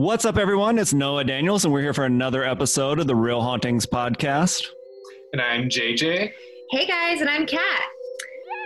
What's up, everyone? It's Noah Daniels, and we're here for another episode of the Real Hauntings podcast. And I'm JJ. Hey guys, and I'm Cat.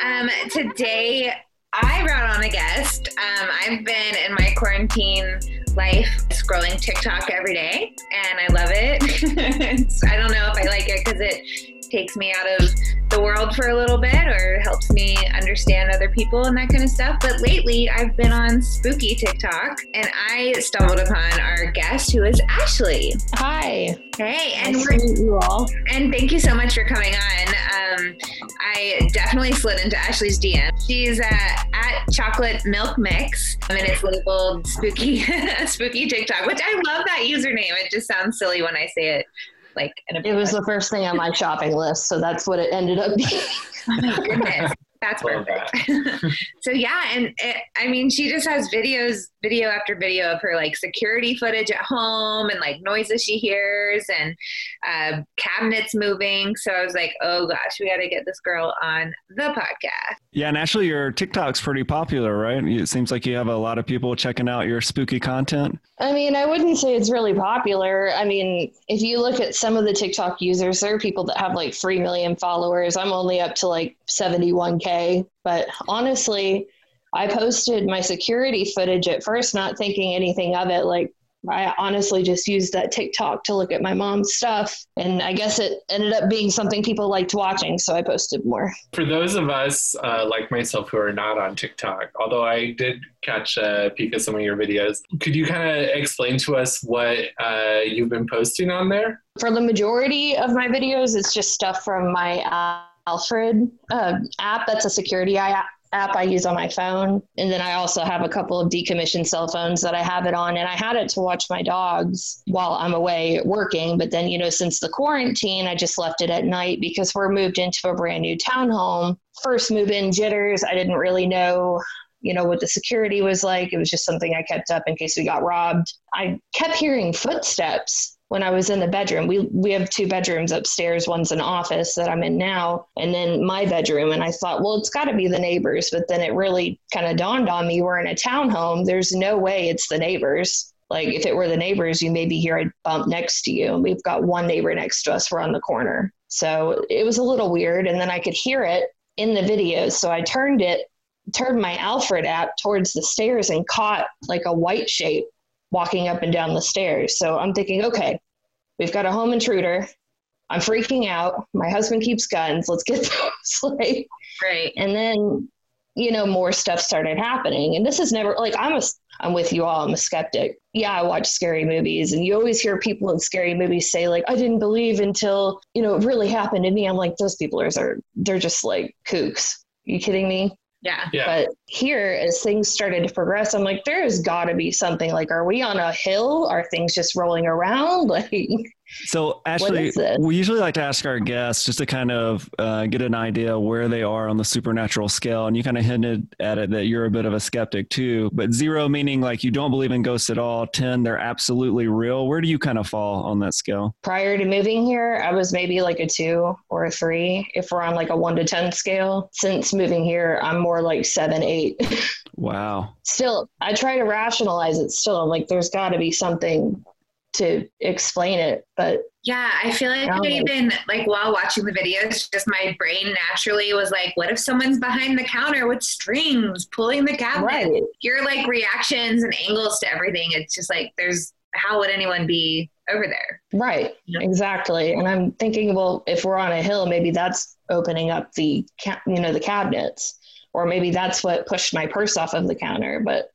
Um, today I brought on a guest. Um, I've been in my quarantine life scrolling TikTok every day, and I love it. I don't know if I like it because it takes me out of the world for a little bit or helps me understand other people and that kind of stuff. But lately, I've been on spooky TikTok and I stumbled upon our guest who is Ashley. Hi. Hey, and nice we're, you all. And thank you so much for coming on. Um, I definitely slid into Ashley's DM. She's uh, at Chocolate Milk Mix, and it's labeled spooky, spooky TikTok, which I love that username. It just sounds silly when I say it like it was the first thing on my shopping list so that's what it ended up being. Oh my goodness that's perfect. so yeah and it, i mean she just has videos video after video of her like security footage at home and like noises she hears and uh, cabinets moving. So i was like oh gosh we got to get this girl on the podcast. Yeah and actually your tiktok's pretty popular right? It seems like you have a lot of people checking out your spooky content. I mean, I wouldn't say it's really popular. I mean, if you look at some of the TikTok users, there are people that have like 3 million followers. I'm only up to like 71K. But honestly, I posted my security footage at first, not thinking anything of it. Like, I honestly just used that TikTok to look at my mom's stuff. And I guess it ended up being something people liked watching. So I posted more. For those of us uh, like myself who are not on TikTok, although I did catch a peek at some of your videos, could you kind of explain to us what uh, you've been posting on there? For the majority of my videos, it's just stuff from my uh, Alfred uh, app. That's a security app app I use on my phone. And then I also have a couple of decommissioned cell phones that I have it on. And I had it to watch my dogs while I'm away working. But then, you know, since the quarantine, I just left it at night because we're moved into a brand new townhome. First move in jitters. I didn't really know you know what the security was like it was just something i kept up in case we got robbed i kept hearing footsteps when I was in the bedroom. We we have two bedrooms upstairs. One's an office that I'm in now, and then my bedroom. And I thought, well, it's got to be the neighbors. But then it really kind of dawned on me: we're in a townhome. There's no way it's the neighbors. Like if it were the neighbors, you maybe hear a bump next to you. We've got one neighbor next to us. We're on the corner. So it was a little weird. And then I could hear it in the videos. So I turned it, turned my Alfred app towards the stairs and caught like a white shape walking up and down the stairs. So I'm thinking, okay, we've got a home intruder. I'm freaking out. My husband keeps guns. Let's get those. like, right. And then, you know, more stuff started happening. And this is never like I'm a I'm with you all. I'm a skeptic. Yeah, I watch scary movies, and you always hear people in scary movies say like, "I didn't believe until you know it really happened to me." I'm like, those people are they're just like kooks. Are you kidding me? Yeah. yeah. But here, as things started to progress, I'm like, there's got to be something. Like, are we on a hill? Are things just rolling around? Like, so, Ashley, we usually like to ask our guests just to kind of uh, get an idea where they are on the supernatural scale. And you kind of hinted at it that you're a bit of a skeptic too. But zero meaning like you don't believe in ghosts at all, 10, they're absolutely real. Where do you kind of fall on that scale? Prior to moving here, I was maybe like a two or a three if we're on like a one to 10 scale. Since moving here, I'm more like seven, eight. Wow. Still, I try to rationalize it still. I'm like, there's got to be something to explain it but yeah i feel like I even like while watching the videos just my brain naturally was like what if someone's behind the counter with strings pulling the cabinet right. your like reactions and angles to everything it's just like there's how would anyone be over there. Right. Yeah. Exactly. And I'm thinking, well, if we're on a hill, maybe that's opening up the, you know, the cabinets, or maybe that's what pushed my purse off of the counter. But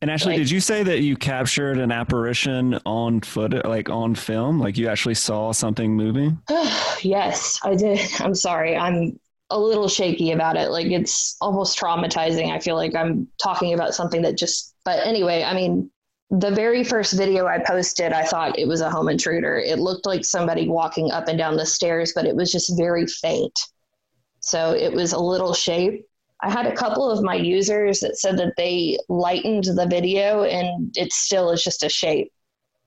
and actually, like, did you say that you captured an apparition on foot, like on film? Like you actually saw something moving? yes, I did. I'm sorry. I'm a little shaky about it. Like it's almost traumatizing. I feel like I'm talking about something that just, but anyway, I mean, the very first video I posted, I thought it was a home intruder. It looked like somebody walking up and down the stairs, but it was just very faint. So it was a little shape. I had a couple of my users that said that they lightened the video and it still is just a shape.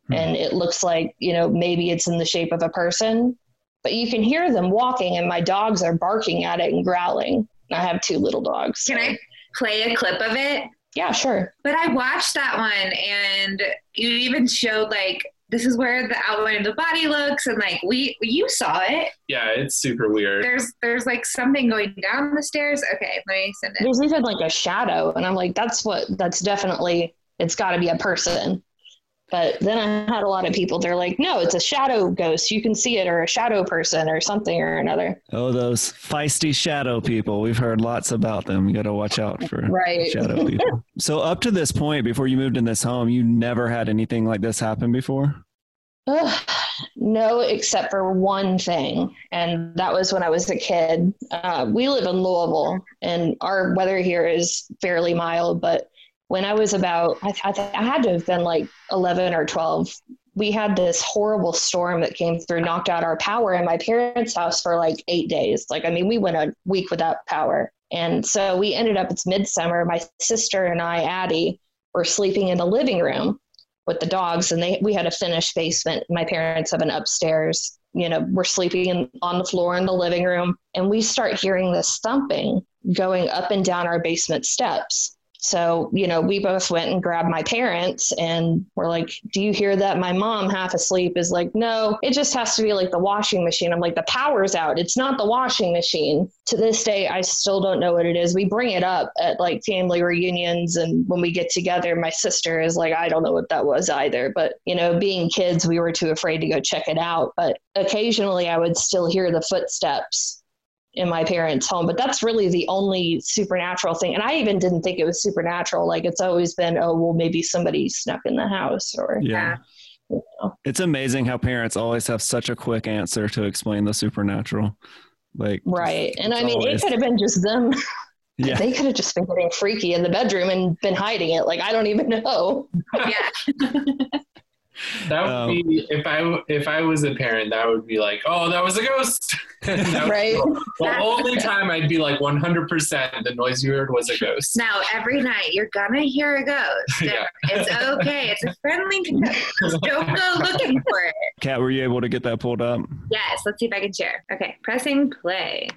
Hmm. And it looks like, you know, maybe it's in the shape of a person, but you can hear them walking and my dogs are barking at it and growling. I have two little dogs. Can I play a clip of it? Yeah, sure. But I watched that one and you even showed like this is where the outline of the body looks and like we you saw it. Yeah it's super weird. There's there's like something going down the stairs. Okay let me send it. There's even like a shadow and i'm like that's what that's definitely it's got to be a person but then I had a lot of people, they're like, no, it's a shadow ghost. You can see it, or a shadow person, or something or another. Oh, those feisty shadow people. We've heard lots about them. You got to watch out for right. shadow people. so, up to this point, before you moved in this home, you never had anything like this happen before? no, except for one thing. And that was when I was a kid. Uh, we live in Louisville, and our weather here is fairly mild, but when I was about, I, th- I had to have been like 11 or 12. We had this horrible storm that came through, knocked out our power in my parents' house for like eight days. Like, I mean, we went a week without power. And so we ended up, it's midsummer. My sister and I, Addie, were sleeping in the living room with the dogs, and they we had a finished basement. My parents have an upstairs. You know, we're sleeping in, on the floor in the living room, and we start hearing this thumping going up and down our basement steps. So, you know, we both went and grabbed my parents and we're like, Do you hear that? My mom, half asleep, is like, No, it just has to be like the washing machine. I'm like, The power's out. It's not the washing machine. To this day, I still don't know what it is. We bring it up at like family reunions and when we get together, my sister is like, I don't know what that was either. But, you know, being kids, we were too afraid to go check it out. But occasionally I would still hear the footsteps in my parents' home. But that's really the only supernatural thing. And I even didn't think it was supernatural. Like it's always been, oh, well, maybe somebody snuck in the house or. Yeah. You know. It's amazing how parents always have such a quick answer to explain the supernatural. Like, right. And I mean, always... it could have been just them. Yeah. They could have just been getting freaky in the bedroom and been hiding it. Like, I don't even know. yeah. That would um, be if I if I was a parent, that would be like, oh, that was a ghost. right. The only time I'd be like 100 percent the noise you heard was a ghost. Now every night you're gonna hear a ghost. yeah. It's okay. It's a friendly ghost. Don't go looking for it. Cat, were you able to get that pulled up? Yes. Let's see if I can share. Okay, pressing play.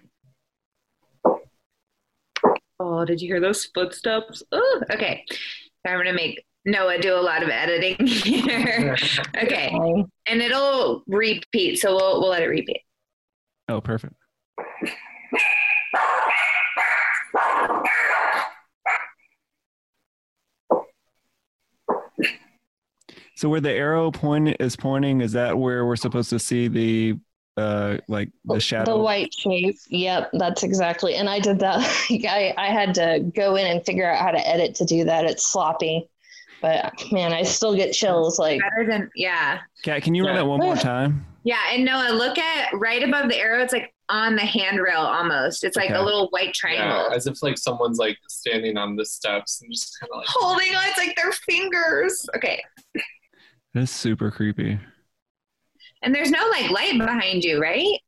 Oh, did you hear those footsteps? Oh, okay. I'm gonna make Noah do a lot of editing here. okay. And it'll repeat, so we'll we'll let it repeat. Oh, perfect. So where the arrow point is pointing, is that where we're supposed to see the uh like the shadow the white shape yep that's exactly and i did that I, I had to go in and figure out how to edit to do that it's sloppy but man, I still get chills. Like better than yeah. Cat, can you run it one more time? Yeah, and Noah, look at right above the arrow. It's like on the handrail almost. It's like okay. a little white triangle. Yeah, as if like someone's like standing on the steps and just kind of like holding on. It's like their fingers. Okay. That's super creepy. And there's no like light behind you, right?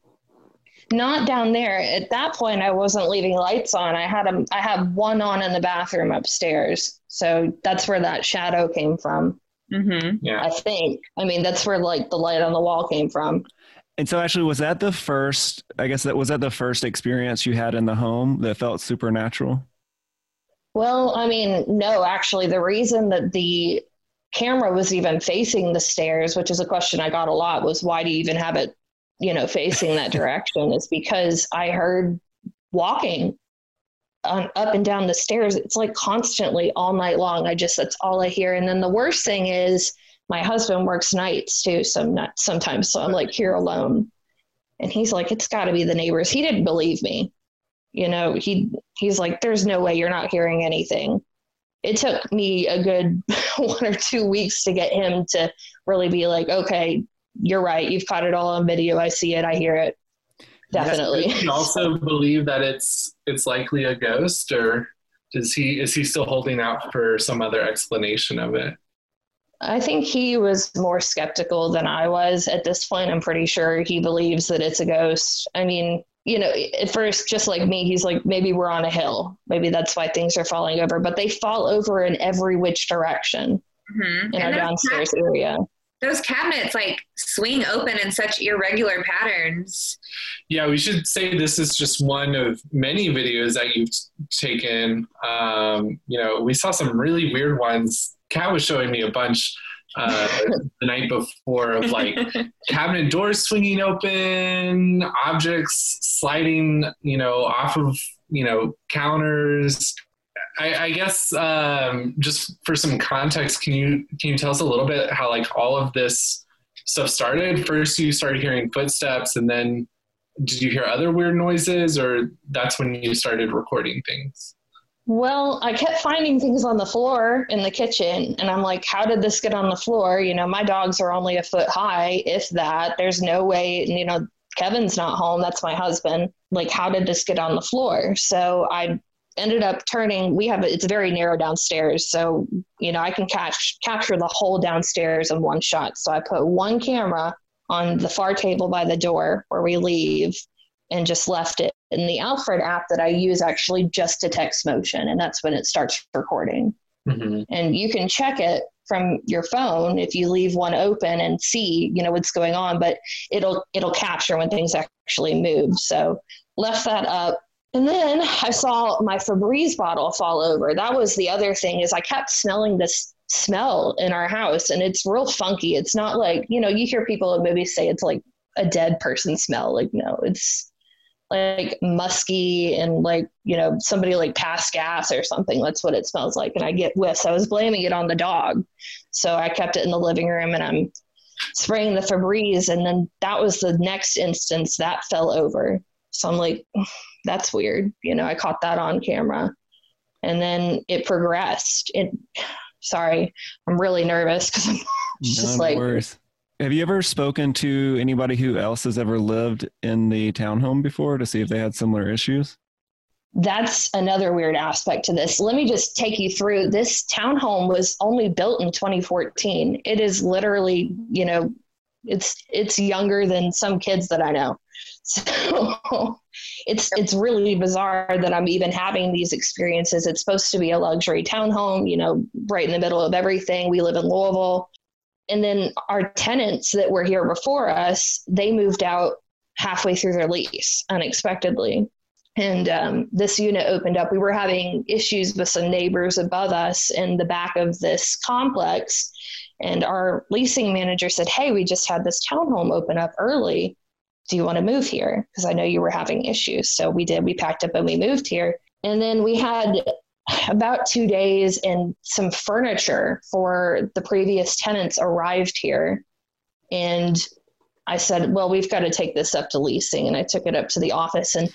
Not down there. At that point, I wasn't leaving lights on. I had a, I had one on in the bathroom upstairs. So that's where that shadow came from. Mm-hmm. Yeah. I think. I mean, that's where like the light on the wall came from. And so, actually, was that the first? I guess that was that the first experience you had in the home that felt supernatural. Well, I mean, no. Actually, the reason that the camera was even facing the stairs, which is a question I got a lot, was why do you even have it you know, facing that direction is because I heard walking on up and down the stairs. It's like constantly all night long. I just, that's all I hear. And then the worst thing is my husband works nights too, some sometimes, so I'm like here alone. And he's like, it's got to be the neighbors. He didn't believe me. You know, he he's like, there's no way you're not hearing anything. It took me a good one or two weeks to get him to really be like, okay, you're right. You've caught it all on video. I see it. I hear it. Definitely. Yes, also believe that it's it's likely a ghost, or does he is he still holding out for some other explanation of it? I think he was more skeptical than I was at this point. I'm pretty sure he believes that it's a ghost. I mean, you know, at first, just like me, he's like, maybe we're on a hill. Maybe that's why things are falling over. But they fall over in every which direction mm-hmm. in and our downstairs area those cabinets like swing open in such irregular patterns. Yeah, we should say this is just one of many videos that you've taken. Um, you know, we saw some really weird ones. Cat was showing me a bunch uh, the night before of like cabinet doors swinging open, objects sliding, you know, off of you know counters, I, I guess um, just for some context, can you can you tell us a little bit how like all of this stuff started? First, you started hearing footsteps, and then did you hear other weird noises, or that's when you started recording things? Well, I kept finding things on the floor in the kitchen, and I'm like, how did this get on the floor? You know, my dogs are only a foot high, if that. There's no way, you know, Kevin's not home. That's my husband. Like, how did this get on the floor? So I ended up turning we have it's very narrow downstairs. So you know i can catch capture the whole downstairs in one shot. So i put one camera on the far table by the door where we leave and just left it. In the alfred app that i use actually just detects motion and that's when it starts recording. Mm-hmm. and you can check it from your phone if you leave one open and see you know what's going on but it'll it'll capture when things actually move. So left that up and then I saw my Febreze bottle fall over. That was the other thing is I kept smelling this smell in our house and it's real funky. It's not like, you know, you hear people maybe say it's like a dead person smell. Like, no, it's like musky and like, you know, somebody like passed gas or something. That's what it smells like. And I get whiffs. I was blaming it on the dog. So I kept it in the living room and I'm spraying the Febreze. And then that was the next instance that fell over. So I'm like, that's weird. You know, I caught that on camera. And then it progressed. It sorry, I'm really nervous because I'm just like worries. Have you ever spoken to anybody who else has ever lived in the townhome before to see if they had similar issues? That's another weird aspect to this. Let me just take you through. This townhome was only built in 2014. It is literally, you know, it's it's younger than some kids that I know. So it's it's really bizarre that I'm even having these experiences. It's supposed to be a luxury townhome, you know, right in the middle of everything. We live in Louisville. And then our tenants that were here before us, they moved out halfway through their lease unexpectedly. And um, this unit opened up. We were having issues with some neighbors above us in the back of this complex. And our leasing manager said, Hey, we just had this townhome open up early do you want to move here? Because I know you were having issues. So we did. We packed up and we moved here. And then we had about two days and some furniture for the previous tenants arrived here. And I said, well, we've got to take this up to leasing. And I took it up to the office. And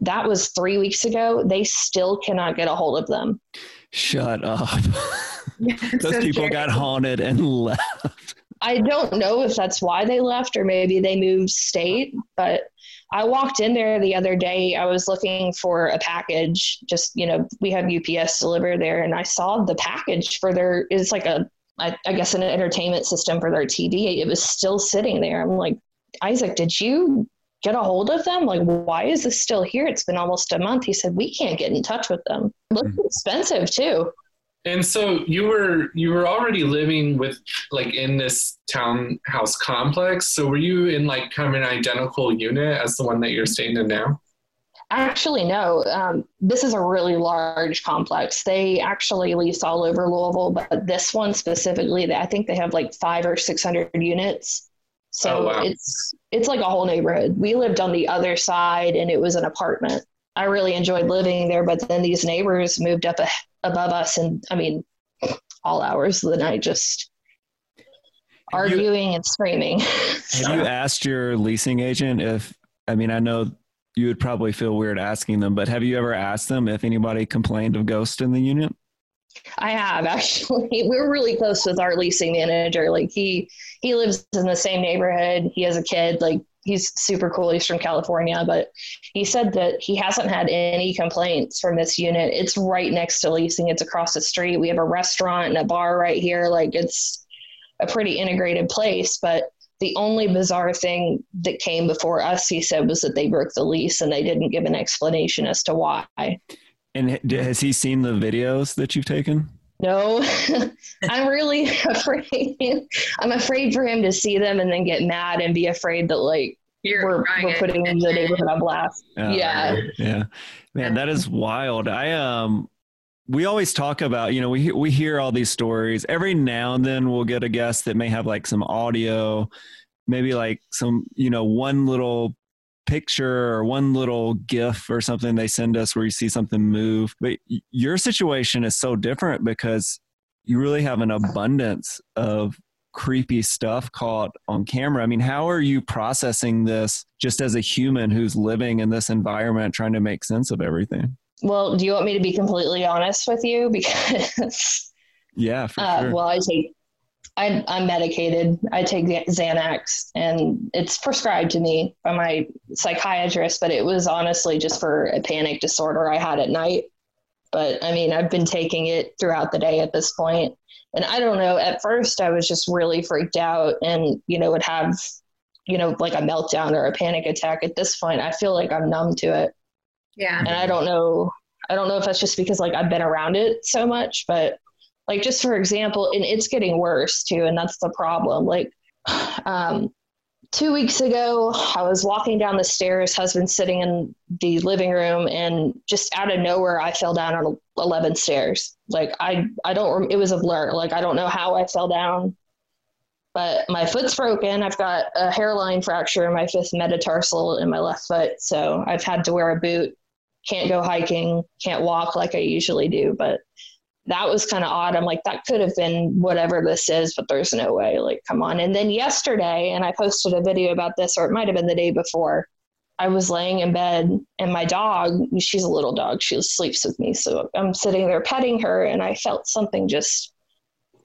that was three weeks ago. They still cannot get a hold of them. Shut up. Those so people got haunted and left. I don't know if that's why they left or maybe they moved state, but I walked in there the other day. I was looking for a package. Just, you know, we have UPS deliver there, and I saw the package for their, it's like a, I, I guess, an entertainment system for their TV. It was still sitting there. I'm like, Isaac, did you get a hold of them? Like, why is this still here? It's been almost a month. He said, we can't get in touch with them. It looks mm-hmm. expensive too. And so you were you were already living with like in this townhouse complex. So were you in like kind of an identical unit as the one that you're staying in now? Actually, no. Um, this is a really large complex. They actually lease all over Louisville, but this one specifically, I think they have like five or six hundred units. So oh, wow. it's it's like a whole neighborhood. We lived on the other side, and it was an apartment. I really enjoyed living there, but then these neighbors moved up a, above us, and I mean, all hours of the night, just arguing and screaming. Have you asked your leasing agent if, I mean, I know you would probably feel weird asking them, but have you ever asked them if anybody complained of ghosts in the unit? I have actually. We're really close with our leasing manager. Like he he lives in the same neighborhood. He has a kid. Like he's super cool. He's from California, but he said that he hasn't had any complaints from this unit. It's right next to leasing. It's across the street. We have a restaurant and a bar right here. Like it's a pretty integrated place. But the only bizarre thing that came before us, he said, was that they broke the lease and they didn't give an explanation as to why. And has he seen the videos that you've taken? No, I'm really afraid. I'm afraid for him to see them and then get mad and be afraid that like You're we're, we're putting the neighborhood on blast. Oh, yeah, yeah, man, that is wild. I um, we always talk about you know we we hear all these stories. Every now and then we'll get a guest that may have like some audio maybe like some you know one little picture or one little gif or something they send us where you see something move. But your situation is so different because you really have an abundance of creepy stuff caught on camera i mean how are you processing this just as a human who's living in this environment trying to make sense of everything well, do you want me to be completely honest with you? Because yeah, for uh, sure. Well, I take I'm, I'm medicated. I take Xanax, and it's prescribed to me by my psychiatrist. But it was honestly just for a panic disorder I had at night. But I mean, I've been taking it throughout the day at this point, and I don't know. At first, I was just really freaked out, and you know, would have you know like a meltdown or a panic attack. At this point, I feel like I'm numb to it. Yeah. And I don't know I don't know if that's just because like I've been around it so much, but like just for example, and it's getting worse too, and that's the problem. Like um two weeks ago, I was walking down the stairs, husband sitting in the living room, and just out of nowhere, I fell down on 11 stairs. Like, I, I don't, it was a blur. Like, I don't know how I fell down, but my foot's broken. I've got a hairline fracture in my fifth metatarsal in my left foot. So I've had to wear a boot can't go hiking, can't walk like I usually do. But that was kind of odd. I'm like, that could have been whatever this is, but there's no way. Like, come on. And then yesterday, and I posted a video about this, or it might have been the day before. I was laying in bed, and my dog, she's a little dog, she sleeps with me. So I'm sitting there petting her, and I felt something just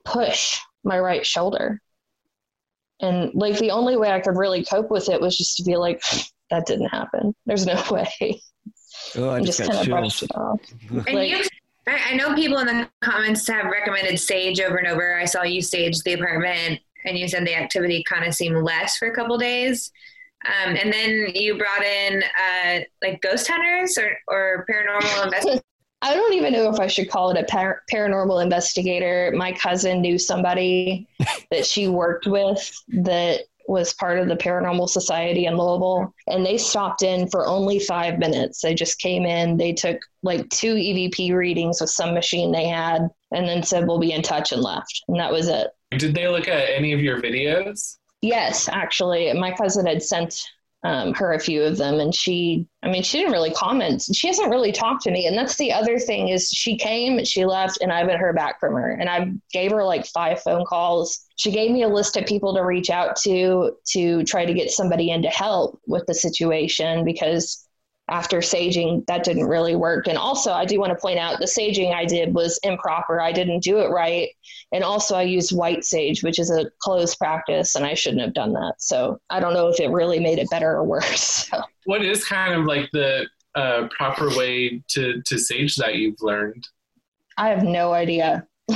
push my right shoulder. And like the only way I could really cope with it was just to be like, that didn't happen. There's no way. Oh, I just, just kind of brushed it off. and like, you, I know people in the comments have recommended Sage over and over. I saw you sage the apartment, and you said the activity kind of seemed less for a couple days. Um, and then you brought in uh, like ghost hunters or, or paranormal investigators. I don't even know if I should call it a par- paranormal investigator. My cousin knew somebody that she worked with that was part of the Paranormal Society in Louisville, and they stopped in for only five minutes. They just came in, they took like two EVP readings with some machine they had, and then said, We'll be in touch and left. And that was it. Did they look at any of your videos? Yes, actually. My cousin had sent um, her a few of them. And she i mean she didn't really comment. She hasn't really talked to me. And that's the other thing is she came she left and i haven't heard back from her. And i gave her like five phone calls. She gave me a list of people to reach out to to try to get somebody in to help with the situation because after saging that didn't really work. And also i do want to point out the saging i did was improper. I didn't do it right. And also i used white sage which is a closed practice and i shouldn't have done that. So i don't know if it really made it better or worse what is kind of like the uh, proper way to to sage that you've learned? I have no idea.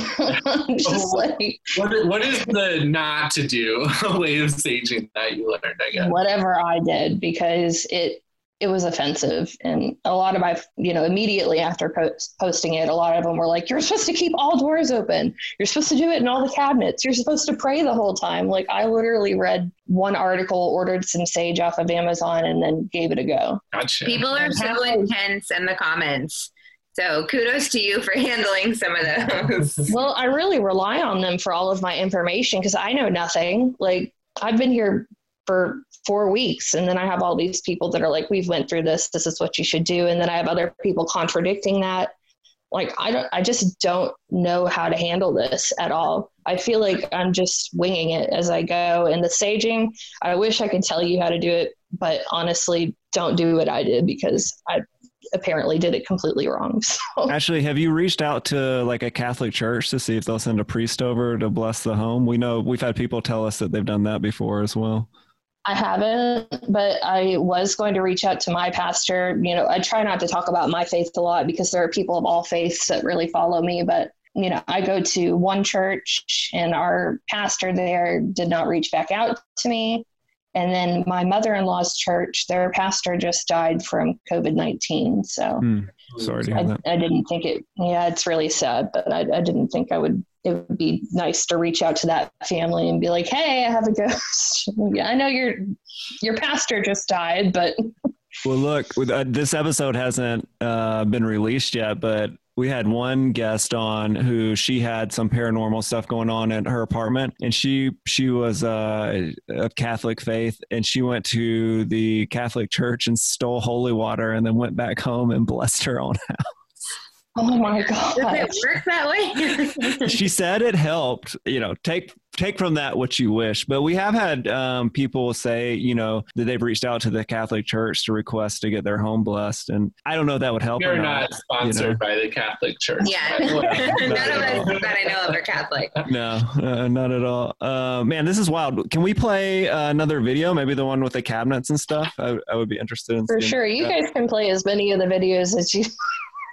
Just like what, what is the not to do way of saging that you learned i guess? Whatever i did because it it was offensive. And a lot of my you know immediately after post, posting it a lot of them were like you're supposed to keep all doors open. You're supposed to do it in all the cabinets. You're supposed to pray the whole time. Like i literally read one article ordered some sage off of amazon and then gave it a go. Gotcha. people are so intense in the comments. So kudos to you for handling some of those. Well i really rely on them for all of my information because i know nothing. Like i've been here for four weeks and then i have all these people that are like we've went through this this is what you should do and then i have other people contradicting that like I don't I just don't know how to handle this at all. I feel like I'm just winging it as I go. And the saging, I wish I could tell you how to do it, but honestly, don't do what I did because I apparently did it completely wrong. So. Actually, have you reached out to like a Catholic church to see if they'll send a priest over to bless the home? We know we've had people tell us that they've done that before as well. I haven't, but I was going to reach out to my pastor. You know, I try not to talk about my faith a lot because there are people of all faiths that really follow me, but you know, I go to one church and our pastor there did not reach back out to me. And then my mother in law's church, their pastor just died from COVID 19. So mm, sorry to hear I, that. I didn't think it, yeah, it's really sad, but I, I didn't think I would, it would be nice to reach out to that family and be like, hey, I have a ghost. I know your, your pastor just died, but. well, look, uh, this episode hasn't uh, been released yet, but we had one guest on who she had some paranormal stuff going on at her apartment and she she was uh, of catholic faith and she went to the catholic church and stole holy water and then went back home and blessed her own house Oh my god! Does it work that way? she said it helped. You know, take take from that what you wish. But we have had um, people say, you know, that they've reached out to the Catholic Church to request to get their home blessed, and I don't know if that would help. You're not, not, sponsored you know? by the Catholic Church. Yeah, none of us that I know of are Catholic. No, uh, not at all. Uh, man, this is wild. Can we play uh, another video? Maybe the one with the cabinets and stuff. I, I would be interested in. For sure, you guys can play as many of the videos as you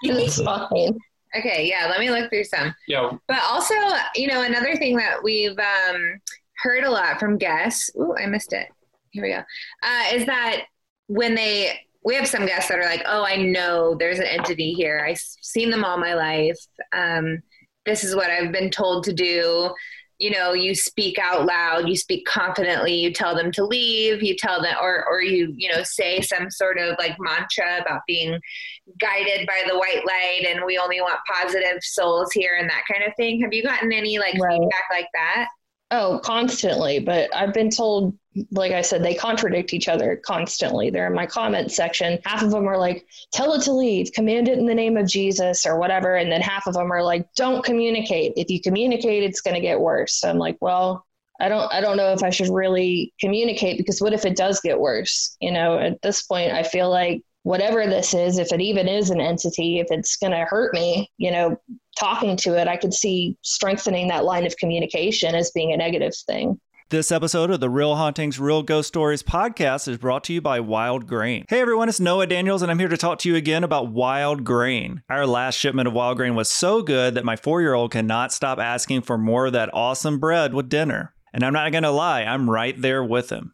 it's fine. Okay, yeah, let me look through some. Yeah. But also, you know, another thing that we've um, heard a lot from guests. Ooh, I missed it. Here we go. Uh, is that when they we have some guests that are like, oh, I know there's an entity here. I've seen them all my life. Um, this is what I've been told to do you know you speak out loud you speak confidently you tell them to leave you tell them or or you you know say some sort of like mantra about being guided by the white light and we only want positive souls here and that kind of thing have you gotten any like right. feedback like that Oh, constantly. But I've been told, like I said, they contradict each other constantly. They're in my comment section. Half of them are like, tell it to leave, command it in the name of Jesus or whatever. And then half of them are like, don't communicate. If you communicate, it's going to get worse. So I'm like, well, I don't I don't know if I should really communicate because what if it does get worse? You know, at this point I feel like whatever this is, if it even is an entity, if it's going to hurt me, you know, talking to it, I could see strengthening that line of communication as being a negative thing. This episode of the Real Hauntings, Real Ghost Stories podcast is brought to you by Wild Grain. Hey everyone, it's Noah Daniels, and I'm here to talk to you again about Wild Grain. Our last shipment of Wild Grain was so good that my four year old cannot stop asking for more of that awesome bread with dinner. And I'm not gonna lie, I'm right there with him.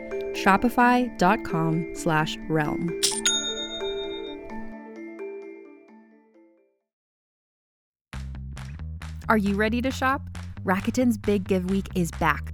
Shopify.com slash realm. Are you ready to shop? Rakuten's Big Give Week is back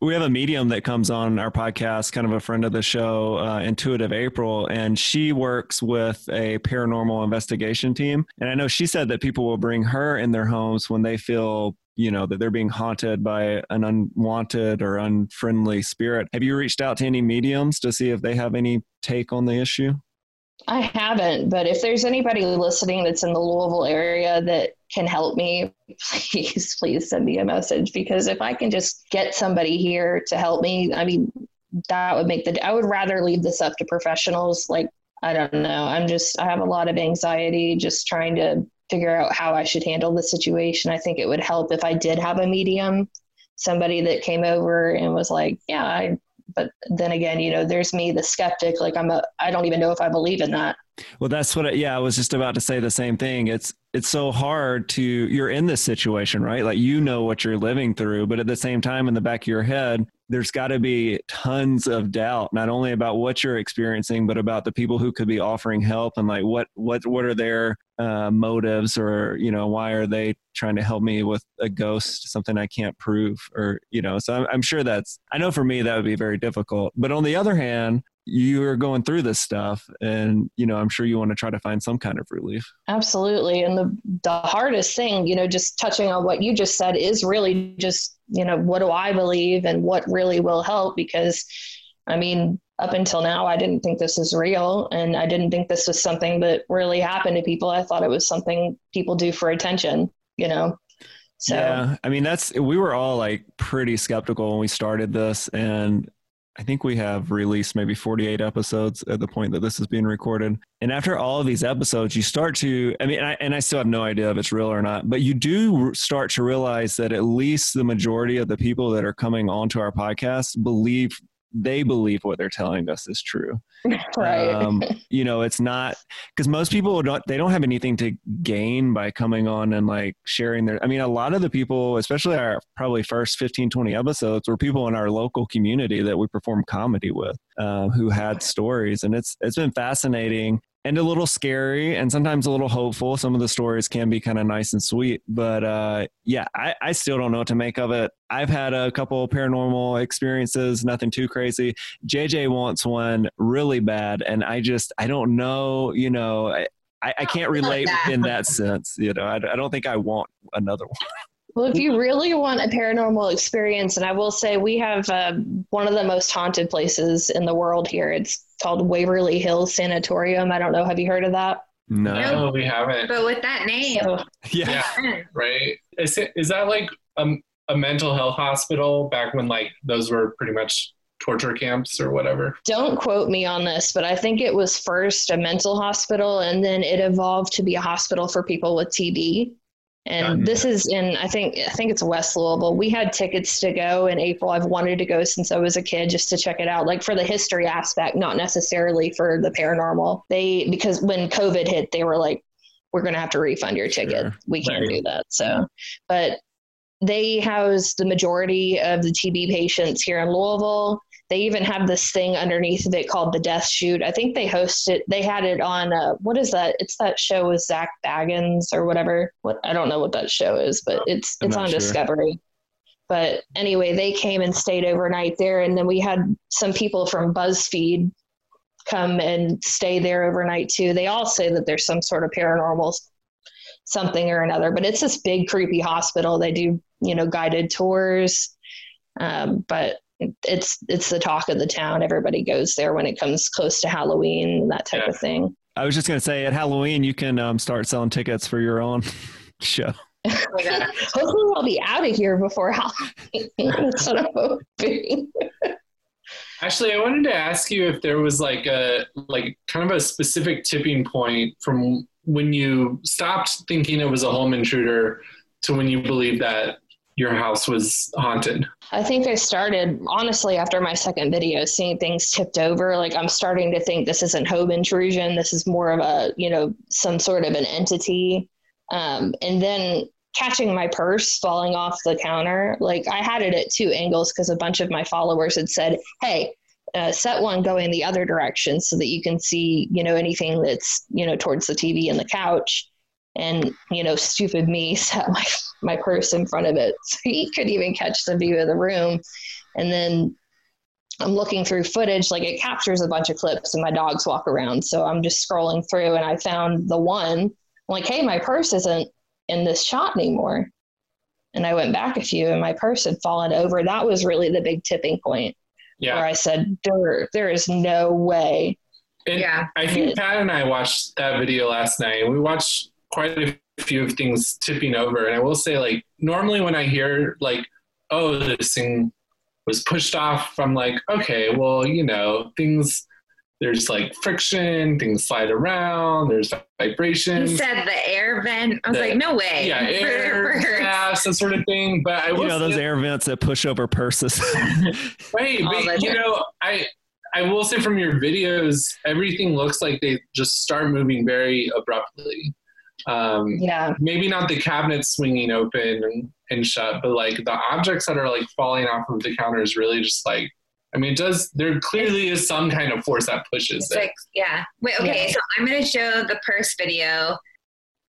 We have a medium that comes on our podcast, kind of a friend of the show, uh, Intuitive April, and she works with a paranormal investigation team. And I know she said that people will bring her in their homes when they feel, you know, that they're being haunted by an unwanted or unfriendly spirit. Have you reached out to any mediums to see if they have any take on the issue? I haven't, but if there's anybody listening that's in the Louisville area that can help me, please, please send me a message because if I can just get somebody here to help me, I mean, that would make the, I would rather leave this up to professionals. Like, I don't know. I'm just, I have a lot of anxiety just trying to figure out how I should handle the situation. I think it would help if I did have a medium, somebody that came over and was like, yeah, I but then again, you know, there's me, the skeptic. Like I'm a, I don't even know if I believe in that. Well, that's what. I, yeah, I was just about to say the same thing. It's it's so hard to you're in this situation, right? Like you know what you're living through, but at the same time, in the back of your head, there's got to be tons of doubt, not only about what you're experiencing, but about the people who could be offering help and like what what what are their uh, motives or you know why are they trying to help me with a ghost, something I can't prove, or you know. So I'm, I'm sure that's I know for me that would be very difficult. But on the other hand, you're going through this stuff and you know i'm sure you want to try to find some kind of relief. Absolutely and the the hardest thing you know just touching on what you just said is really just you know what do i believe and what really will help? Because i mean up until now i didn't think this was real and i didn't think this was something that really happened to people. I thought it was something people do for attention you know? So yeah i mean that's we were all like pretty skeptical when we started this and I think we have released maybe 48 episodes at the point that this is being recorded. And after all of these episodes, you start to, I mean, and I, and I, still have no idea if it's real or not, but you do start to realize that at least the majority of the people that are coming onto our podcast believe they believe what they're telling us is true. right. Um, you know, it's not because most people don't they don't have anything to gain by coming on and like sharing their I mean, a lot of the people, especially our probably first 15, 20 episodes, were people in our local community that we perform comedy with, uh, who had stories. And it's it's been fascinating and a little scary and sometimes a little hopeful. Some of the stories can be kind of nice and sweet, but uh, yeah, I, I, still don't know what to make of it. I've had a couple paranormal experiences, nothing too crazy. JJ wants one really bad, and I just I don't know. You know, I, I, can't relate in that sense. You know, I, I don't think I want another one. Well, if you really want a paranormal experience, and I will say we have uh, one of the most haunted places in the world here. It's called Waverly Hills Sanatorium. I don't know. Have you heard of that? No, no we haven't. But with that name, so, yeah. yeah, right. Is it is that like a, a mental health hospital back when like those were pretty much torture camps or whatever. Don't quote me on this, but I think it was first a mental hospital and then it evolved to be a hospital for people with TB. And this is in I think I think it's West Louisville. We had tickets to go in April. I've wanted to go since I was a kid just to check it out, like for the history aspect, not necessarily for the paranormal. They because when COVID hit, they were like, "We're going to have to refund your ticket. Sure. We can't right. do that." So, but they house the majority of the TB patients here in Louisville. They even have this thing underneath of it called the Death Chute. I think they hosted. They had it on. Uh, what is that? It's that show with Zak Bagans or whatever. What I don't know what that show is, but it's it's on sure. Discovery. But anyway, they came and stayed overnight there, and then we had some people from BuzzFeed come and stay there overnight too. They all say that there's some sort of paranormal something or another, but it's this big creepy hospital. They do you know guided tours, um, but it's it's the talk of the town. Everybody goes there when it comes close to Halloween, that type yeah. of thing. I was just going to say at Halloween you can um, start selling tickets for your own show. Hopefully, I'll be out of here before Halloween. That's what I'm hoping. Actually, I wanted to ask you if there was like a like kind of a specific tipping point from when you stopped thinking it was a home intruder to when you believe that your house was haunted? I think I started honestly after my second video seeing things tipped over. Like I'm starting to think this isn't home intrusion. This is more of a, you know, some sort of an entity. Um, and then catching my purse falling off the counter. Like I had it at two angles because a bunch of my followers had said, Hey, uh, set one going the other direction so that you can see, you know, anything that's, you know, towards the TV and the couch and you know stupid me set my my purse in front of it so he could even catch the view of the room and then i'm looking through footage like it captures a bunch of clips and my dogs walk around so i'm just scrolling through and i found the one I'm like hey my purse isn't in this shot anymore and i went back a few and my purse had fallen over that was really the big tipping point yeah. where i said there there is no way and yeah. I think Cat and I watched that video last night. We watched quite a few of things tipping over. And I will say, like, normally when I hear, like, oh, this thing was pushed off, I'm like, okay, well, you know, things, there's like friction, things slide around, there's vibration. He said the air vent. I was the, like, no way. Yeah, air, gas, that sort of thing. But I will You know, those air vents that push over purses. right. But, you know, I, I will say from your videos, everything looks like they just start moving very abruptly. Um, yeah. Maybe not the cabinets swinging open and, and shut, but like the objects that are like falling off of the counter is really just like, I mean, it does, there clearly is some kind of force that pushes it. Like, yeah. Wait, okay. Yeah. So I'm going to show the purse video.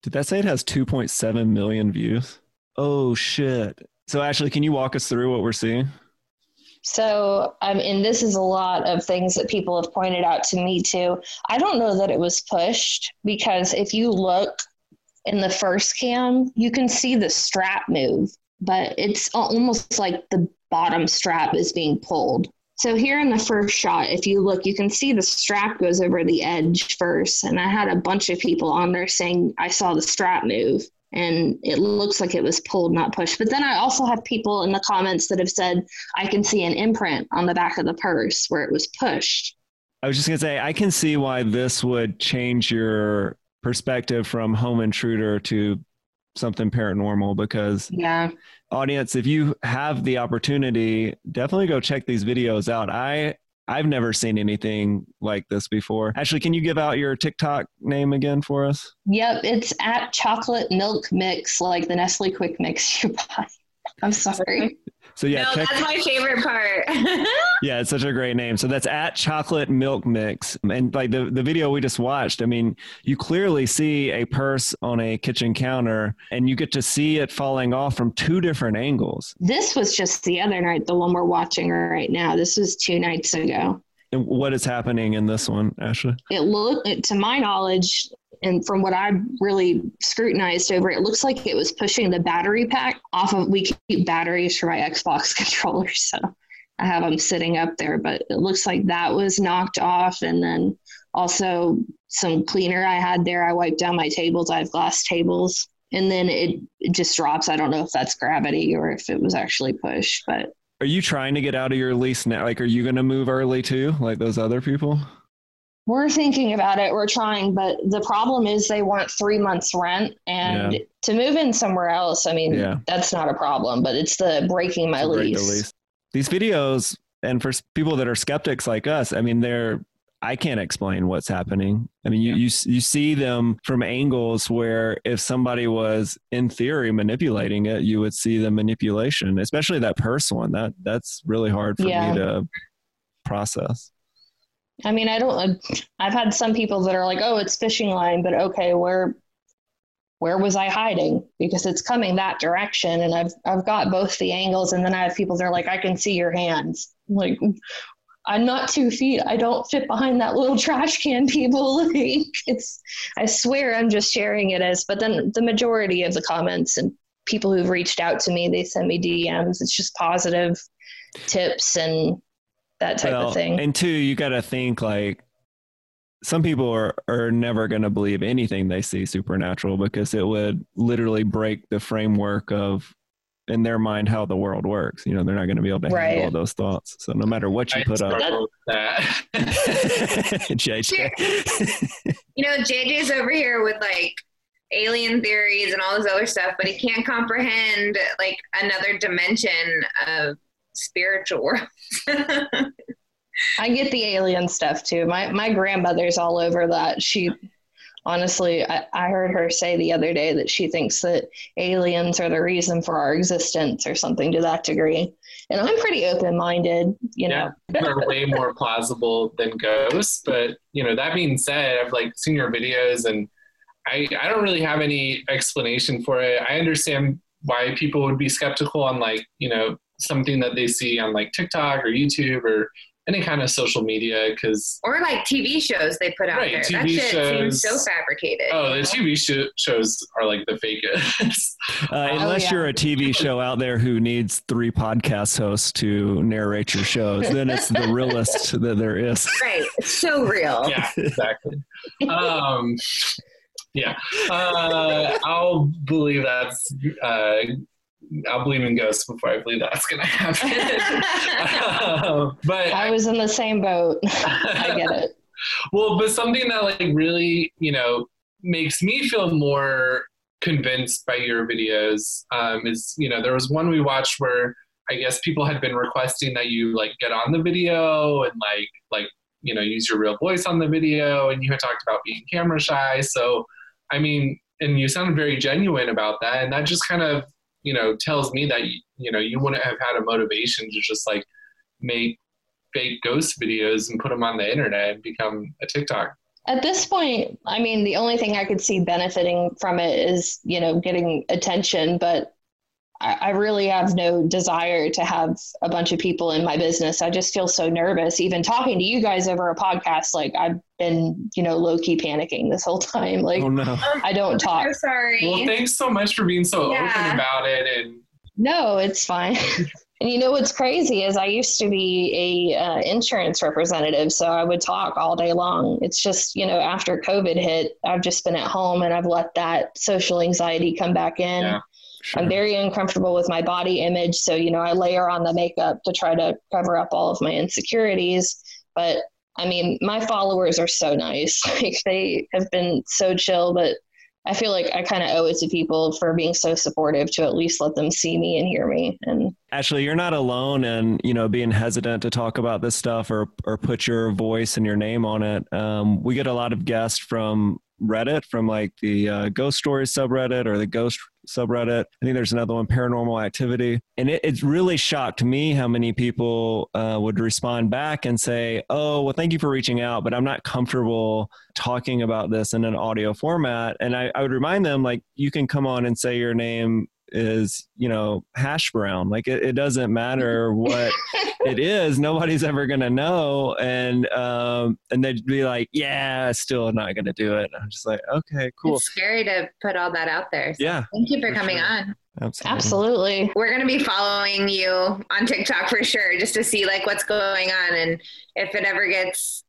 Did that say it has 2.7 million views? Oh, shit. So, Ashley, can you walk us through what we're seeing? So, um, and this is a lot of things that people have pointed out to me too. I don't know that it was pushed because if you look in the first cam, you can see the strap move, but it's almost like the bottom strap is being pulled. So here in the first shot, if you look, you can see the strap goes over the edge first. And I had a bunch of people on there saying I saw the strap move and it looks like it was pulled, not pushed. But then I also have people in the comments that have said I can see an imprint on the back of the purse where it was pushed. I was just gonna say I can see why this would change your perspective from home intruder to something paranormal because yeah. audience if you have the opportunity definitely go check these videos out. I i've never seen anything like this before. Actually can you give out your tiktok name again for us? Yep it's at chocolate milk mix like the Nestlé Quik mix you buy. I'm sorry so yeah, no, check, that's my favorite part. yeah, it's such a great name. So that's at Chocolate Milk Mix, and like the the video we just watched. I mean, you clearly see a purse on a kitchen counter, and you get to see it falling off from two different angles. This was just the other night, the one we're watching right now. This was two nights ago. And what is happening in this one, Ashley? It looked, to my knowledge, and from what I really scrutinized over, it looks like it was pushing the battery pack off of. We keep batteries for my Xbox controller, so I have them sitting up there. But it looks like that was knocked off, and then also some cleaner I had there. I wiped down my tables. I have glass tables, and then it, it just drops. I don't know if that's gravity or if it was actually pushed, but are you trying to get out of your lease now? Like, are you going to move early too, like those other people? We're thinking about it. We're trying, but the problem is they want three months rent, and yeah. to move in somewhere else, I mean, yeah. that's not a problem. But it's the breaking my lease. The lease. These videos, and for people that are skeptics like us, I mean, they're I can't explain what's happening. I mean, you, you you see them from angles where if somebody was in theory manipulating it, you would see the manipulation, especially that purse one. That that's really hard for yeah. me to process. I mean, I don't. I've had some people that are like, "Oh, it's fishing line," but okay, where where was I hiding? Because it's coming that direction, and I've I've got both the angles, and then I have people that are like, "I can see your hands." like, I'm not two feet. I don't fit behind that little trash can, people. like, it's. I swear, I'm just sharing it as. But then the majority of the comments and people who've reached out to me, they send me DMs. It's just positive tips and that type well, of thing. And two, you got to think like some people are, are never going to believe anything they see supernatural because it would literally break the framework of in their mind how the world works. You know, they're not going to be able to right. handle all those thoughts. So no matter what you I put up, JJ. you know, JJ's over here with like alien theories and all this other stuff, but he can't comprehend like another dimension of spiritual world. I get the alien stuff too. My my grandmother's all over that. She honestly, I, I heard her say the other day that she thinks that aliens are the reason for our existence or something to that degree. And I'm pretty open minded, you know. Yeah, are way more plausible than ghosts. But you know, that being said, I've like seen your videos and I, I don't really have any explanation for it. I understand why people would be skeptical on like, you know, something that they see on like TikTok or YouTube or any kind of social media because or like TV shows they put out right, there. TV that shit shows, seems so fabricated. Oh, the TV sh- shows are like the fakest. uh, oh, unless yeah. you're a TV show out there who needs three podcast hosts to narrate your shows, then it's the realest that there is. Right, it's so real. Yeah, exactly. um, yeah, uh, I'll believe that's uh, I'll believe in ghosts before I believe that's going to happen. um, but I was in the same boat. I get it. Well, but something that like really, you know, makes me feel more convinced by your videos um, is, you know, there was one we watched where I guess people had been requesting that you like get on the video and like like you know use your real voice on the video, and you had talked about being camera shy. So, I mean, and you sounded very genuine about that, and that just kind of you know tells me that you know you wouldn't have had a motivation to just like make fake ghost videos and put them on the internet and become a TikTok. At this point, I mean, the only thing I could see benefiting from it is, you know, getting attention, but I, I really have no desire to have a bunch of people in my business. I just feel so nervous. Even talking to you guys over a podcast, like I've been, you know, low key panicking this whole time. Like, oh, no. I don't talk. I'm sorry. Well, thanks so much for being so yeah. open about it. And no, it's fine. and you know what's crazy is I used to be a uh, insurance representative, so I would talk all day long. It's just you know after COVID hit, I've just been at home and I've let that social anxiety come back in. Yeah. Sure. I'm very uncomfortable with my body image. So, you know, I layer on the makeup to try to cover up all of my insecurities. But I mean, my followers are so nice. Like they have been so chill, but I feel like I kind of owe it to people for being so supportive to at least let them see me and hear me. And actually, you're not alone in you know being hesitant to talk about this stuff or or put your voice and your name on it. Um, we get a lot of guests from Reddit, from like the uh, Ghost Stories subreddit or the Ghost subreddit. I think there's another one, Paranormal Activity. And it, it really shocked me how many people uh, would respond back and say, Oh, well, thank you for reaching out, but I'm not comfortable talking about this in an audio format. And I, I would remind them, like, you can come on and say your name is you know hash brown like it, it doesn't matter what it is nobody's ever gonna know and um and they'd be like yeah still not gonna do it i'm just like okay cool it's scary to put all that out there so yeah thank you for, for coming sure. on Absolutely. Absolutely. We're going to be following you on TikTok for sure, just to see like what's going on. And if it ever gets,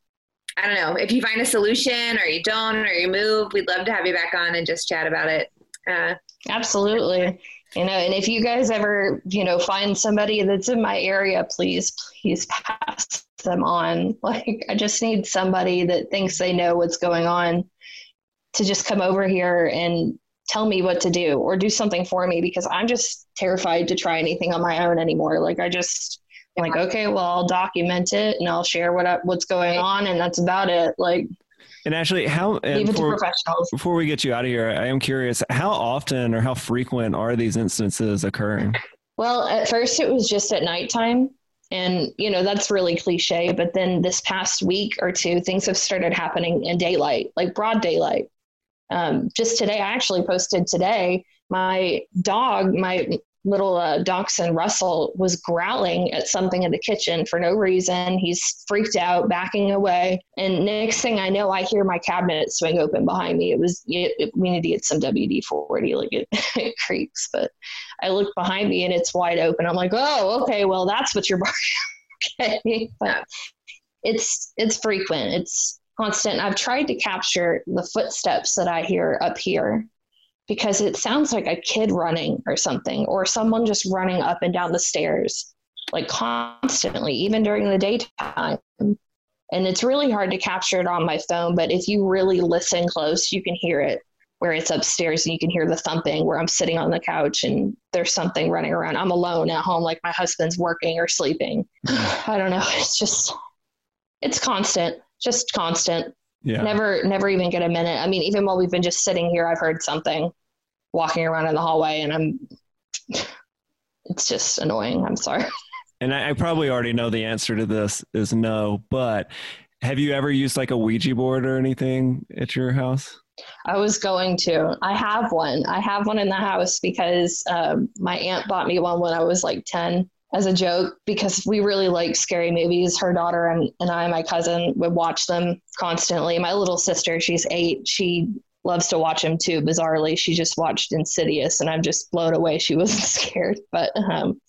I don't know, if you find a solution or you don't, or you move, we'd love to have you back on and just chat about it. Uh, Absolutely. you know and if you guys ever you know find somebody that's in my area please please pass them on. Like i just need somebody that thinks they know what's going on to just come over here and tell me what to do or do something for me because i'm just terrified to try anything on my own anymore. Like i just I'm like okay well i'll document it and i'll share what I, what's going on and that's about it. Like and actually, how and for, before we get you out of here, I am curious how often or how frequent are these instances occurring? Well, at first it was just at nighttime. And, you know, that's really cliche. But then this past week or two, things have started happening in daylight, like broad daylight. Um, just today, I actually posted today, my dog, my little uh, dachshund Russell was growling at something in the kitchen for no reason. He's freaked out, backing away. And next thing I know, I hear my cabinet swing open behind me. It was, it, it, we need to get some WD 40, like it, it creaks. But I look behind me and it's wide open. I'm like, oh, okay, well, that's what you're barking. okay. But it's, it's frequent. It's constant. I've tried to capture the footsteps that I hear up here because it sounds like a kid running or something, or someone just running up and down the stairs, like constantly, even during the daytime. And it's really hard to capture it on my phone, but if you really listen close, you can hear it where it's upstairs and you can hear the thumping where I'm sitting on the couch and there's something running around. I'm alone at home, like my husband's working or sleeping. I don't know. It's just, it's constant, just constant. Yeah. Never, never even get a minute. I mean, even while we've been just sitting here, I've heard something walking around in the hallway, and I'm. It's just annoying. I'm sorry. And I, I probably already know the answer to this is no, but have you ever used like a Ouija board or anything at your house? I was going to. I have one. I have one in the house because um, my aunt bought me one when I was like 10 as a joke because we really like scary movies. Her daughter and, and I, my cousin, would watch them constantly. My little sister, she's eight, she loves to watch them too. Bizarrely, she just watched Insidious, and I'm just blown away. She wasn't scared, but um,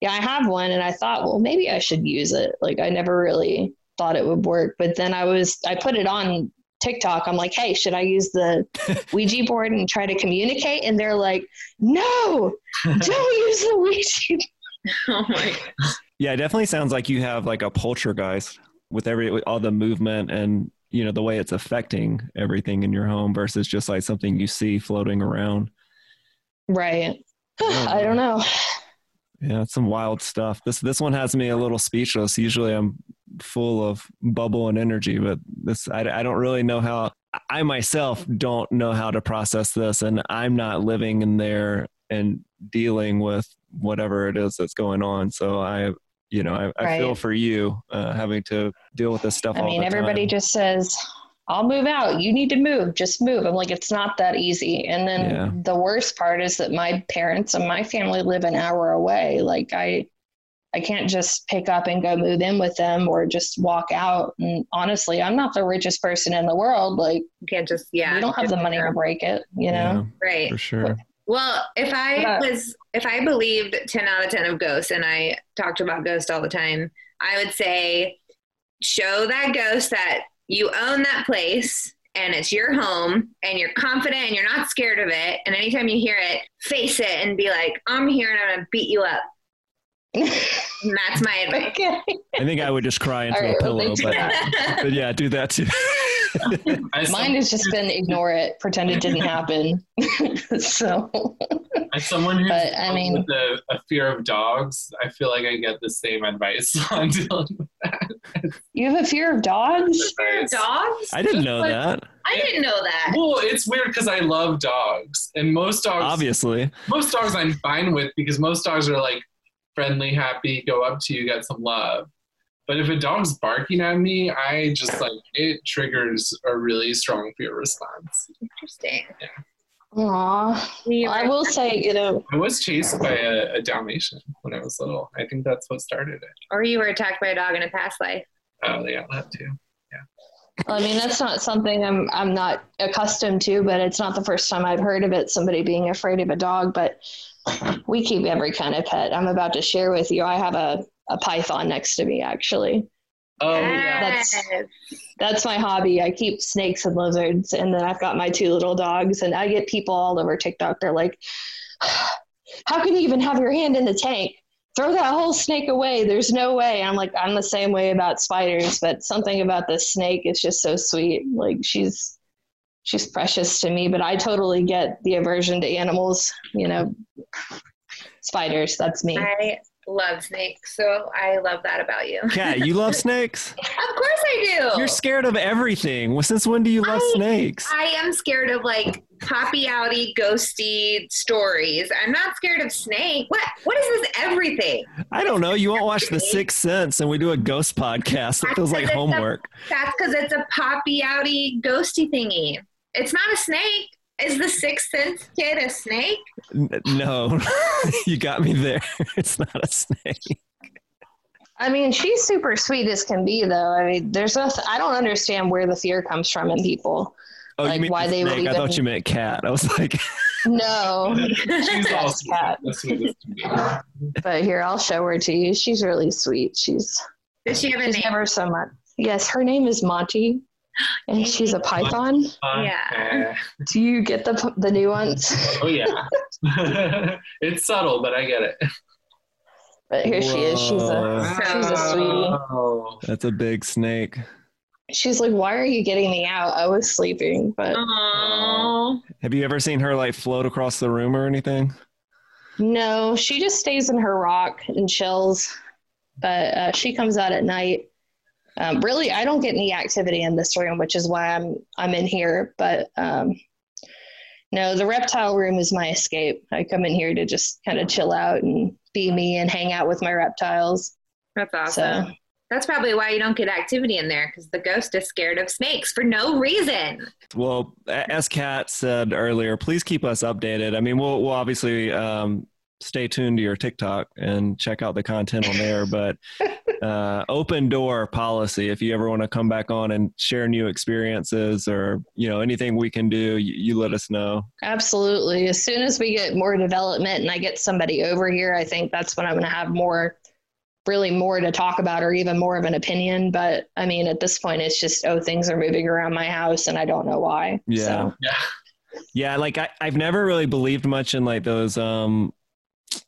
yeah, I have one, and I thought, well, maybe I should use it. Like I never really thought it would work, but then I was I put it on TikTok. I'm like, hey, should I use the Ouija board and try to communicate? And they're like, no, don't use the Ouija oh my Yeah, it definitely sounds like you have like a poltergeist with every with all the movement and you know the way it's affecting everything in your home versus just like something you see floating around. Right. I don't know. Yeah, it's some wild stuff. This this one has me a little speechless. Usually I'm full of bubble and energy, but this I, I don't really know how. I myself don't know how to process this, and I'm not living in there and dealing with whatever it is that's going on. So I, you know, I, I right. feel for you uh, having to deal with this stuff. I mean, everybody time. just says, I'll move out. You need to move. Just move. I'm like, it's not that easy. And then yeah. the worst part is that my parents and my family live an hour away. Like I, I can't just pick up and go move in with them or just walk out. And honestly, I'm not the richest person in the world. Like, you can't just, yeah. You don't have the money to break it, you know? Yeah, right. For sure. Well, if I was, if I believed 10 out of 10 of ghosts and I talked about ghosts all the time, I would say, show that ghost that you own that place and it's your home and you're confident and you're not scared of it. And anytime you hear it, face it and be like, I'm here and I'm going to beat you up. That's my advice. Okay. I think I would just cry into right, a pillow, but, but yeah, do that too. Mine has just been ignore it, pretend it didn't happen. so, as someone who's but, I mean, with a, a, fear of dogs, I feel like I get the same advice on dealing with that. You have a fear of dogs? Fear of dogs? I didn't know like, that. I didn't know that. Well, it's weird because I love dogs, and most dogs, obviously, most dogs I'm fine with because most dogs are like friendly, happy, go up to you, get some love. But if a dog's barking at me, I just like it triggers a really strong fear response. Interesting. Yeah. Aww. Well, I will say, you know, I was chased by a, a, Dalmatian when I was little. I think that's what started it. Or you were attacked by a dog in a past life. Oh yeah, that too. Yeah. Well, I mean, that's not something I'm I'm not accustomed to, but it's not the first time I've heard of it. Somebody being afraid of a dog, but we keep every kind of pet. I'm about to share with you. I have a a python next to me actually. Oh yeah. That's that's my hobby. I keep snakes and lizards and then I've got my two little dogs and I get people all over TikTok. They're like how can you even have your hand in the tank? Throw that whole snake away. There's no way. I'm like, I'm the same way about spiders, but something about this snake is just so sweet. Like she's she's precious to me, but I totally get the aversion to animals, you know. Spiders, that's me. I love snakes, so I love that about you. Cat, you love snakes? of course I do. You're scared of everything. Well, since when do you love I, snakes? I am scared of like poppy outy, ghosty stories. I'm not scared of snake. What what is this everything? I don't know. You won't watch The Sixth Sense and we do a ghost podcast. That feels like homework. A, that's because it's a poppy outy ghosty thingy. It's not a snake. Is the Sixth Sense kid a snake? No, you got me there. It's not a snake. I mean, she's super sweet as can be, though. I mean, there's nothing. I don't understand where the fear comes from in people. Oh, like, you mean why the they would even... I thought you meant cat. I was like, no, she's all cat. but here, I'll show her to you. She's really sweet. She's. Does she have a name? Never so much. Yes, her name is Monty and she's a python. Yeah. Do you get the the nuance? Oh yeah. it's subtle, but I get it. But here Whoa. she is. She's a she's a sweetie. That's a big snake. She's like, "Why are you getting me out? I was sleeping." But Aww. have you ever seen her like float across the room or anything? No, she just stays in her rock and chills. But uh, she comes out at night um, really, I don't get any activity in this room, which is why I'm I'm in here. But um, no, the reptile room is my escape. I come in here to just kind of chill out and be me and hang out with my reptiles. That's awesome. So, that's probably why you don't get activity in there because the ghost is scared of snakes for no reason. Well, as Cat said earlier, please keep us updated. I mean, we'll, we'll obviously um, stay tuned to your TikTok and check out the content on there. But uh, open door policy. If you ever want to come back on and share new experiences or you know anything we can do, you, you let us know. Absolutely. As soon as we get more development and I get somebody over here, I think that's when I'm going to have more really more to talk about or even more of an opinion. But I mean, at this point, it's just, oh, things are moving around my house and I don't know why. Yeah. So. Yeah. Yeah. Like I, I've never really believed much in like those, um,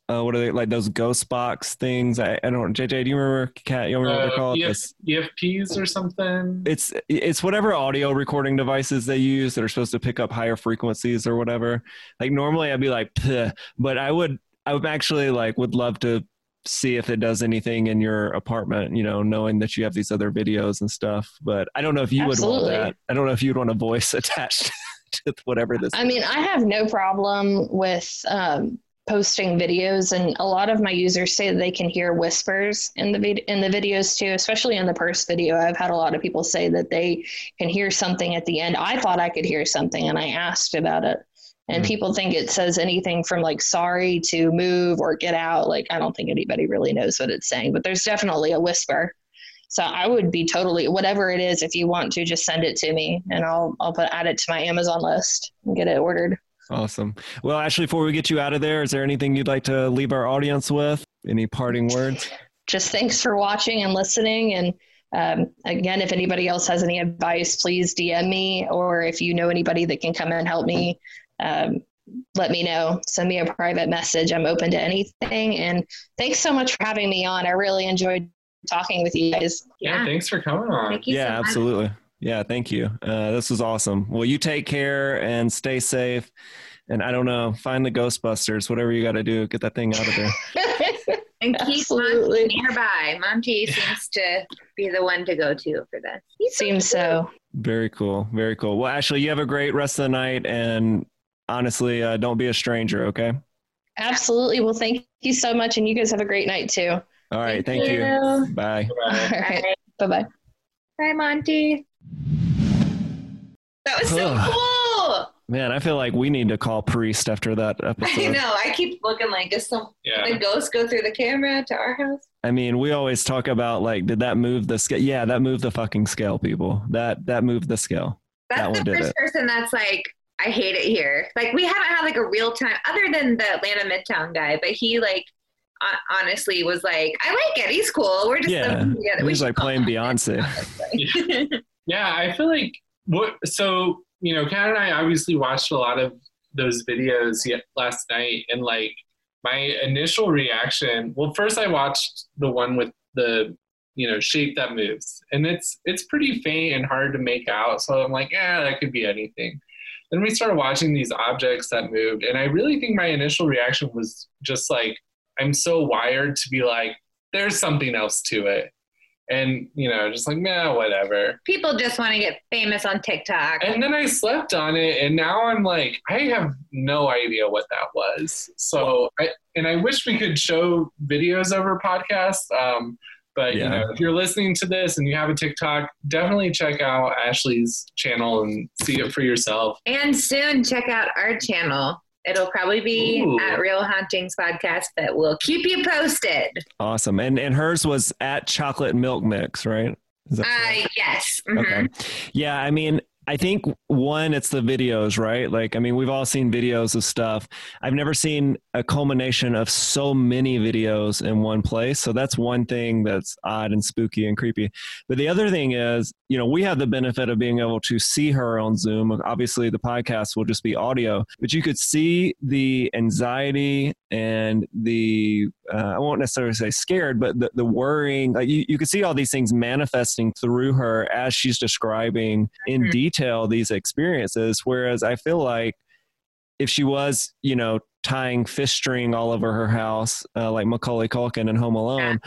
uh, what are they like those ghost box things? I, I don't. JJ, do you remember? Cat, you remember uh, what they're called? EF, EVPs or something. It's it's whatever audio recording devices they use that are supposed to pick up higher frequencies or whatever. Like normally, I'd be like, but I would I would actually like would love to see if it does anything in your apartment. You know, knowing that you have these other videos and stuff. But I don't know if you Absolutely. would want that. I don't know if you'd want a voice attached to whatever this. I mean, I have no problem with. Um, posting videos and a lot of my users say that they can hear whispers in the vid- in the videos too especially in the purse video. I've had a lot of people say that they can hear something at the end. I thought i could hear something and i asked about it. And mm-hmm. people think it says anything from like sorry to move or get out. Like i don't think anybody really knows what it's saying but there's definitely a whisper. So i would be totally whatever it is if you want to just send it to me and i'll i'll put add it to my amazon list and get it ordered Awesome. Well, Ashley, before we get you out of there, is there anything you'd like to leave our audience with? Any parting words? Just thanks for watching and listening. And um, again, if anybody else has any advice, please DM me, or if you know anybody that can come and help me, um, let me know. Send me a private message. I'm open to anything. And thanks so much for having me on. I really enjoyed talking with you guys. Yeah, yeah thanks for coming on. yeah, so absolutely. Yeah, thank you. Uh, this was awesome. Well, you take care and stay safe. And I don't know, find the Ghostbusters, whatever you got to do, get that thing out of there. and keep Absolutely. Monty nearby. Monty seems to be the one to go to for this. He seems so. Very cool. Very cool. Well, Ashley, you have a great rest of the night. And honestly, uh, don't be a stranger, okay? Absolutely. Well, thank you so much. And you guys have a great night too. All right. Thank, thank you. you. Bye. Bye. All right. Bye bye. Bye, Monty. That was so cool. Man, I feel like we need to call Priest after that episode. I know. I keep looking like, does some yeah. the ghost go through the camera to our house? I mean, we always talk about like, did that move the scale? Yeah, that moved the fucking scale, people. That that moved the scale. That's that the first person that's like, I hate it here. Like, we haven't had like a real time, other than the Atlanta Midtown guy, but he like honestly was like, I like it. He's cool. We're just yeah. He's like playing Beyonce. yeah, I feel like what so you know Cat and i obviously watched a lot of those videos last night and like my initial reaction, well, first I watched the one with the you know shape that moves, and it's it's pretty faint and hard to make out. So I'm like, yeah, that could be anything. Then we started watching these objects that moved, and I really think my initial reaction was just like, I'm so wired to be like, there's something else to it and you know just like nah whatever. People just want to get famous on tiktok. And then i slept on it and now i'm like i have no idea what that was. So i and i wish we could show videos over podcast um, but yeah. you know if you're listening to this and you have a tiktok definitely check out ashley's channel and see it for yourself. And soon check out our channel It'll probably be Ooh. at Real Hauntings Podcast, but we'll keep you posted. Awesome. And and hers was at Chocolate Milk Mix, right? Uh, yes. Mm-hmm. Okay. Yeah, I mean, I think one, it's the videos, right? Like, I mean, we've all seen videos of stuff. I've never seen a culmination of so many videos in one place. So that's one thing that's odd and spooky and creepy. But the other thing is, you know, we have the benefit of being able to see her on Zoom. Obviously, the podcast will just be audio, but you could see the anxiety and the, uh, I won't necessarily say scared, but the, the worrying. Like, you, you could see all these things manifesting through her as she's describing in mm-hmm. detail these experiences. Whereas I feel like, if she was, you know, tying fish string all over her house, uh, like Macaulay Culkin in Home Alone,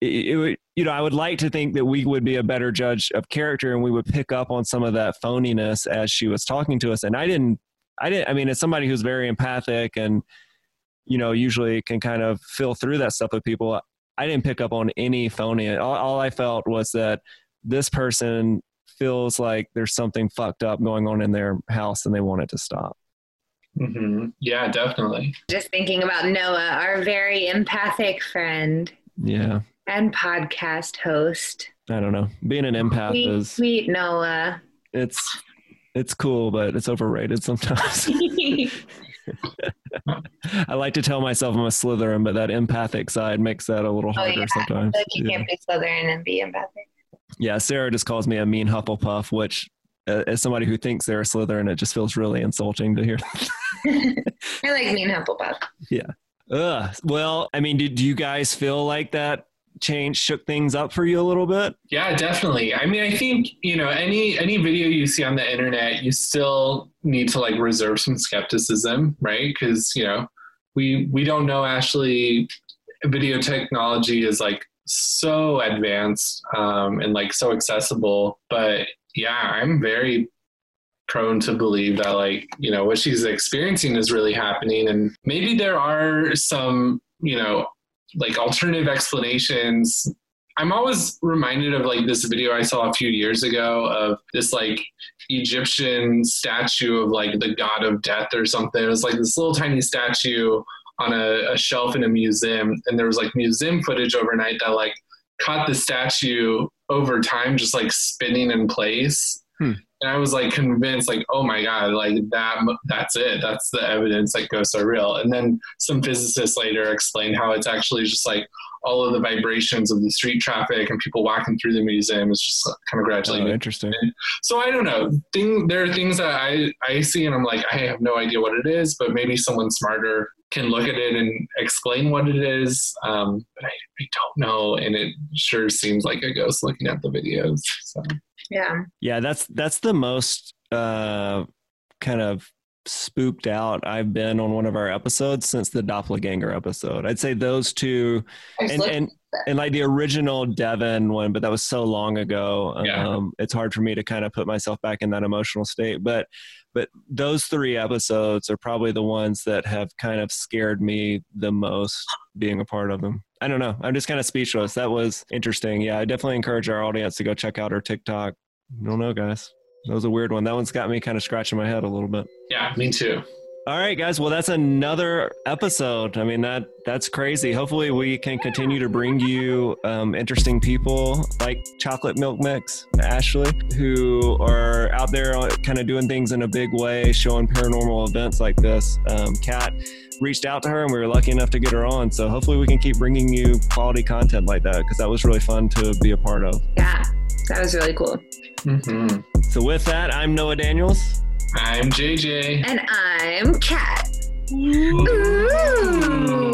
it, it, would, you know, I would like to think that we would be a better judge of character and we would pick up on some of that phoniness as she was talking to us. And I didn't, I didn't, I mean, as somebody who's very empathic and, you know, usually can kind of feel through that stuff with people, I didn't pick up on any phony. All, all I felt was that this person feels like there's something fucked up going on in their house and they want it to stop. Mm-hmm. Yeah, definitely. Just thinking about Noah, our very empathic friend. Yeah. And podcast host. I don't know. Being an empath sweet, is sweet Noah. It's it's cool, but it's overrated sometimes. I like to tell myself I'm a Slytherin, but that empathic side makes that a little harder oh, yeah. sometimes. Like you yeah. can't be Slytherin and be empathic. Yeah, Sarah just calls me a mean Hufflepuff, which uh, as somebody who thinks they're a Slytherin, it just feels really insulting to hear. I like mean Hufflepuff. Yeah. Ugh. Well, I mean, did you guys feel like that change shook things up for you a little bit? Yeah, definitely. I mean, I think you know any any video you see on the internet, you still need to like reserve some skepticism, right? Because you know we we don't know actually video technology is like so advanced um, and like so accessible, but yeah, I'm very prone to believe that like you know what she's experiencing is really happening and maybe there are some you know like alternative explanations. I'm always reminded of like this video i saw a few years ago of this like egyptian statue of like the god of death or something. It was like this little tiny statue on a, a shelf in a museum and there was like museum footage overnight that like caught the statue over time just like spinning in place. Hmm. And i was like convinced like oh my god like that that's it that's the evidence that ghosts are real and then some physicists later explained how it's actually just like all of the vibrations of the street traffic and people walking through the museum is just kind of gradually oh, interesting. So I don't know. Thing there are things that I I see and I'm like I have no idea what it is, but maybe someone smarter can look at it and explain what it is. Um, but I, I don't know, and it sure seems like a ghost looking at the videos. So yeah, yeah, that's that's the most uh, kind of spooked out I've been on one of our episodes since the doppelganger episode. I'd say those two, and and, and like the original Devin one, but that was so long ago. Yeah. Um, it's hard for me to kind of put myself back in that emotional state. But but those three episodes are probably the ones that have kind of scared me the most being a part of them. I don't know. I'm just kind of speechless. That was interesting. Yeah, I definitely encourage our audience to go check out our TikTok. I don't know, guys. That was a weird one. That one's got me kind of scratching my head a little bit. Yeah, me too. All right, guys. Well, that's another episode. I mean that that's crazy. Hopefully, we can continue to bring you um, interesting people like Chocolate Milk Mix, Ashley, who are out there kind of doing things in a big way, showing paranormal events like this. Um, Cat reached out to her, and we were lucky enough to get her on. So hopefully, we can keep bringing you quality content like that because that was really fun to be a part of. Yeah, that was really cool. Mm-hmm. So with that, I'm Noah Daniels. I'm JJ. And I'm Cat. Ooh.